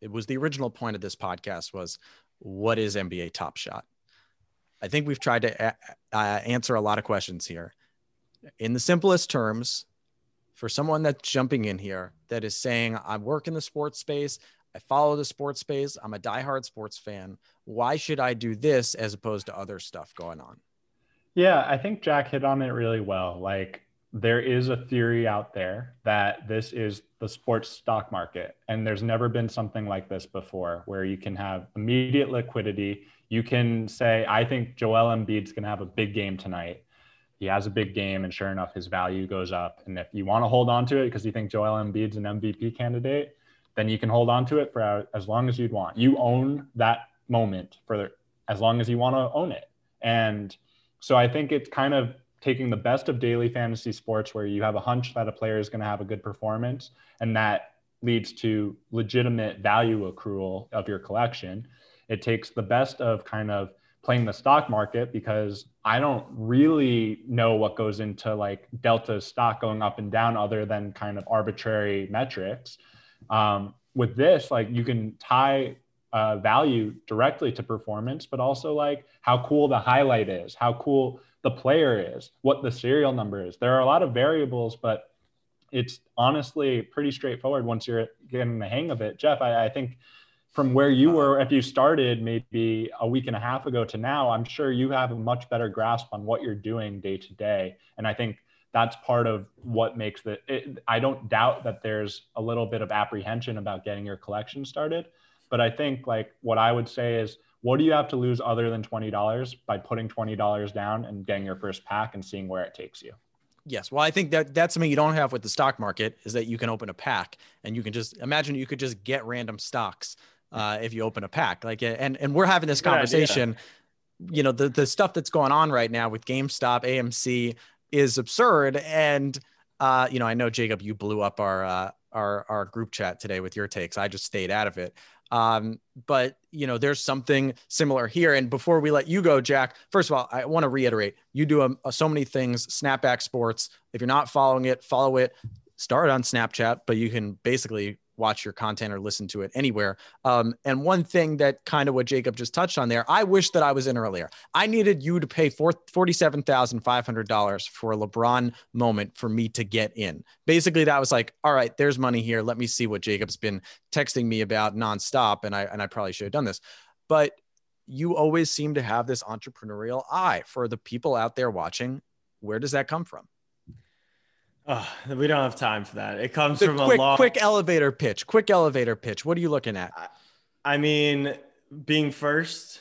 it was the original point of this podcast was what is NBA Top Shot? I think we've tried to a- uh, answer a lot of questions here. In the simplest terms, for someone that's jumping in here that is saying, I work in the sports space, I follow the sports space, I'm a diehard sports fan. Why should I do this as opposed to other stuff going on? Yeah, I think Jack hit on it really well. Like, there is a theory out there that this is the sports stock market. And there's never been something like this before where you can have immediate liquidity. You can say, I think Joel Embiid's going to have a big game tonight he has a big game, and sure enough, his value goes up. And if you want to hold on to it because you think Joel Embiid's an MVP candidate, then you can hold on to it for as long as you'd want. You own that moment for as long as you want to own it. And so I think it's kind of taking the best of daily fantasy sports where you have a hunch that a player is going to have a good performance and that leads to legitimate value accrual of your collection. It takes the best of kind of playing the stock market because I don't really know what goes into like Delta stock going up and down other than kind of arbitrary metrics. Um, with this, like you can tie uh, value directly to performance, but also like how cool the highlight is, how cool the player is, what the serial number is. There are a lot of variables, but it's honestly pretty straightforward once you're getting the hang of it. Jeff, I, I think from where you uh-huh. were, if you started maybe a week and a half ago to now, I'm sure you have a much better grasp on what you're doing day to day. And I think that's part of what makes the, it, I don't doubt that there's a little bit of apprehension about getting your collection started. But I think like what I would say is what do you have to lose other than $20 by putting $20 down and getting your first pack and seeing where it takes you? Yes. Well, I think that that's something you don't have with the stock market is that you can open a pack and you can just imagine you could just get random stocks uh, if you open a pack. Like, and and we're having this conversation. You know, the the stuff that's going on right now with GameStop, AMC is absurd. And uh, you know, I know Jacob, you blew up our uh, our our group chat today with your takes. I just stayed out of it. Um, but you know, there's something similar here. And before we let you go, Jack, first of all, I want to reiterate: you do a, um, a, so many things. Snapback Sports. If you're not following it, follow it. Start on Snapchat, but you can basically watch your content or listen to it anywhere. Um, and one thing that kind of what Jacob just touched on there, I wish that I was in earlier. I needed you to pay $47,500 for a LeBron moment for me to get in. Basically, that was like, all right, there's money here. Let me see what Jacob's been texting me about nonstop. And I, and I probably should have done this. But you always seem to have this entrepreneurial eye for the people out there watching. Where does that come from? Oh, we don't have time for that. It comes the from quick, a long quick elevator pitch. Quick elevator pitch. What are you looking at? I mean, being first,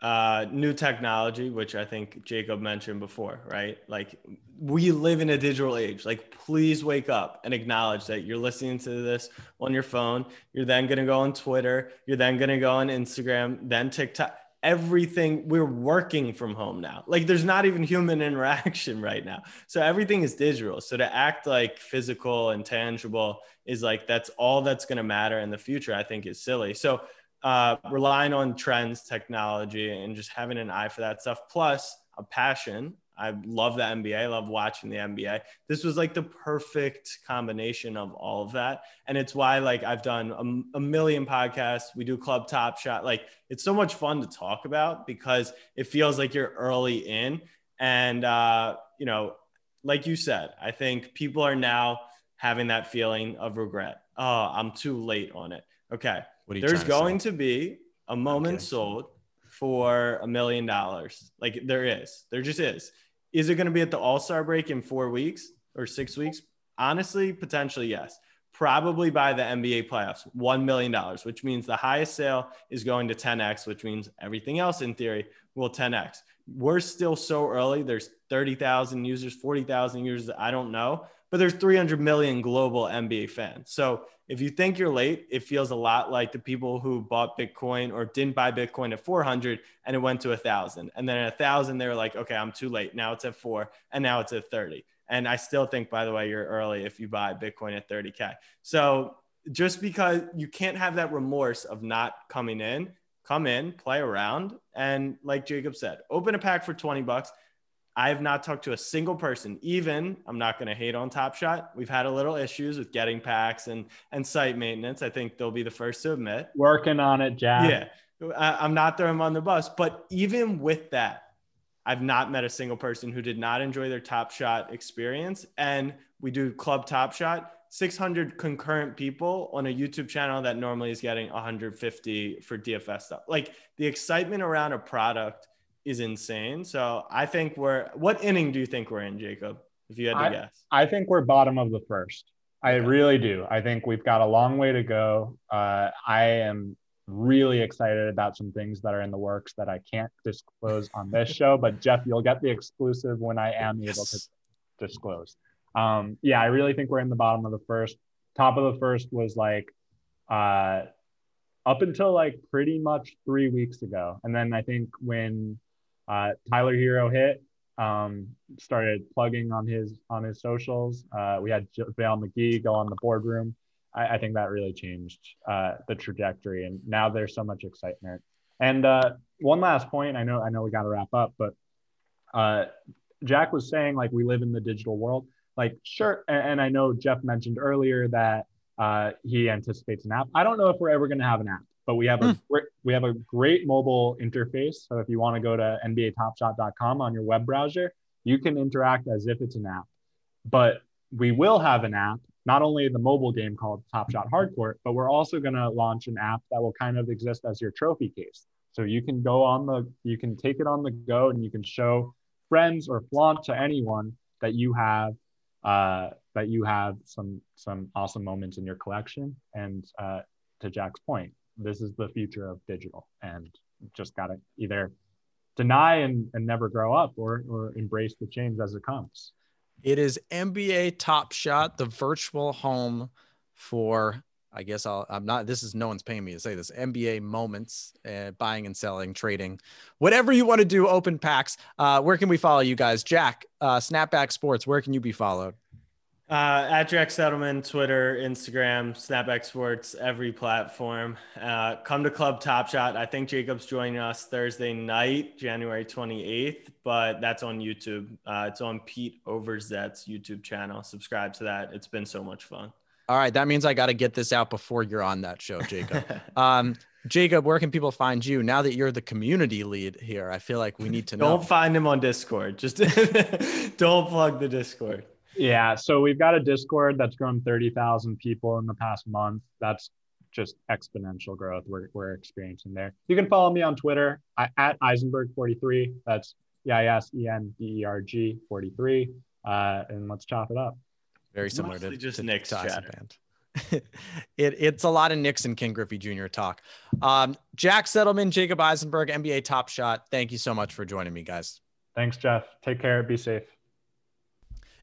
uh, new technology, which I think Jacob mentioned before, right? Like we live in a digital age. Like, please wake up and acknowledge that you're listening to this on your phone. You're then going to go on Twitter. You're then going to go on Instagram, then TikTok everything we're working from home now. Like there's not even human *laughs* interaction right now. So everything is digital. So to act like physical and tangible is like that's all that's going to matter in the future i think is silly. So uh, relying on trends technology and just having an eye for that stuff plus a passion I love the NBA. I love watching the NBA. This was like the perfect combination of all of that. And it's why like I've done a, a, million podcasts. We do Club Top Shot. Like it's so much fun to talk about because it feels like you're early in. And, uh, you know, like you said, I think people are now having that feeling of regret. Oh, I'm too late on it. Okay. There's going to, to be a moment sold for a million dollars. Like there is, there just is. Is it going to be at the All Star break in four weeks or six weeks? Honestly, potentially yes. Probably by the NBA playoffs, $1 million, which means the highest sale is going to 10x, which means everything else in theory will 10x. We're still so early. There's 30,000 users, 40,000 users. I don't know, but there's 300 million global NBA fans. So if you think you're late, it feels a lot like the people who bought Bitcoin or didn't buy Bitcoin at 400 and it went to a thousand. And then at a thousand, they were like, okay, I'm too late. Now it's at four and now it's at 30. And I still think, by the way, you're early if you buy Bitcoin at 30K. So just because you can't have that remorse of not coming in, come in, play around. And like Jacob said, open a pack for 20 bucks I have not talked to a single person. Even I'm not going to hate on Top Shot. We've had a little issues with getting packs and and site maintenance. I think they'll be the first to admit. Working on it, Jack. Yeah, I'm not throwing them on the bus. But even with that, I've not met a single person who did not enjoy their Top Shot experience. And we do Club Top Shot. 600 concurrent people on a YouTube channel that normally is getting 150 for DFS stuff. Like the excitement around a product is insane. So I think we're what inning do you think we're in, Jacob? If you had to I, guess, I think we're bottom of the first. I really do. I think we've got a long way to go. Uh, I am really excited about some things that are in the works that I can't disclose on this show. But Jeff, you'll get the exclusive when I am able to disclose. Um, yeah, I really think we're in the bottom of the first. Top of the first was like uh, up until like pretty much three weeks ago, and then I think when uh, Tyler Herro hit, um, started plugging on his on his socials. Uh, we had JaVale McGee go on the boardroom. I, I think that really changed uh, the trajectory, and now there's so much excitement. And uh, one last point, I know I know we got to wrap up, but uh, Jack was saying like we live in the digital world. Like sure, and, and I know Jeff mentioned earlier that uh, he anticipates an app. I don't know if we're ever going to have an app, but we have a mm. we have a great mobile interface. So if you want to go to NBATopShot.com on your web browser, you can interact as if it's an app. But we will have an app, not only the mobile game called Top Shot Hardcourt, but we're also going to launch an app that will kind of exist as your trophy case. So you can go on the, you can take it on the go, and you can show friends or flaunt to anyone that you have uh, that you have some some awesome moments in your collection. And uh, to Jack's point, this is the future of digital, and just gotta either deny and, and never grow up or or embrace the change as it comes. It is NBA Top Shot, the virtual home for I guess I'll, I'm not, this is no one's paying me to say this NBA moments, uh, buying and selling, trading, whatever you want to do, open packs. Uh, where can we follow you guys? Jack, uh, Snapback Sports, where can you be followed? Uh, at Jack Settleman, Twitter, Instagram, Snapback Sports, every platform. Uh, come to Club Top Shot. I think Jacob's joining us Thursday night, January 28th, but that's on YouTube. Uh, it's on Pete Overzet's YouTube channel. Subscribe to that. It's been so much fun. All right, that means I got to get this out before you're on that show, Jacob. *laughs* um, Jacob, where can people find you now that you're the community lead here? I feel like we need to know. Don't find him on Discord. Just *laughs* don't plug the Discord. Yeah, so we've got a Discord that's grown 30,000 people in the past month. That's just exponential growth we're, we're experiencing there. You can follow me on Twitter I, at Eisenberg43. That's E I S E N B E R G 43. Uh, and let's chop it up. Very similar Mostly to just to, Knicks band. *laughs* it, it's a lot of Knicks and Ken Griffey Jr. talk. Um, Jack Settleman, Jacob Eisenberg, NBA Top Shot. Thank you so much for joining me, guys. Thanks, Jeff. Take care. Be safe.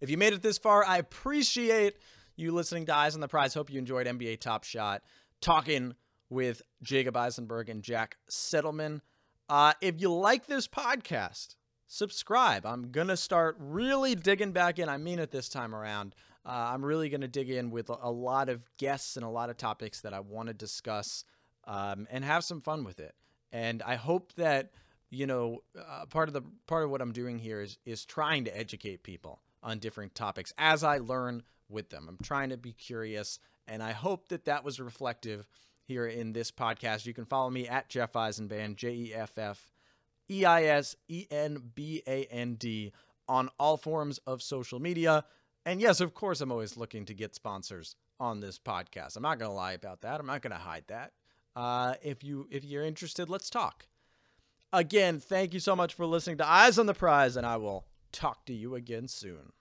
If you made it this far, I appreciate you listening to Eyes on the Prize. Hope you enjoyed NBA Top Shot talking with Jacob Eisenberg and Jack Settleman. Uh, if you like this podcast, subscribe. I'm going to start really digging back in. I mean it this time around. Uh, I'm really going to dig in with a lot of guests and a lot of topics that I want to discuss um, and have some fun with it. And I hope that you know uh, part of the part of what I'm doing here is is trying to educate people on different topics as I learn with them. I'm trying to be curious, and I hope that that was reflective here in this podcast. You can follow me at Jeff Eisenband, J E F F E I S E N B A N D on all forms of social media. And yes, of course, I'm always looking to get sponsors on this podcast. I'm not going to lie about that. I'm not going to hide that. Uh, if you if you're interested, let's talk. Again, thank you so much for listening to Eyes on the Prize, and I will talk to you again soon.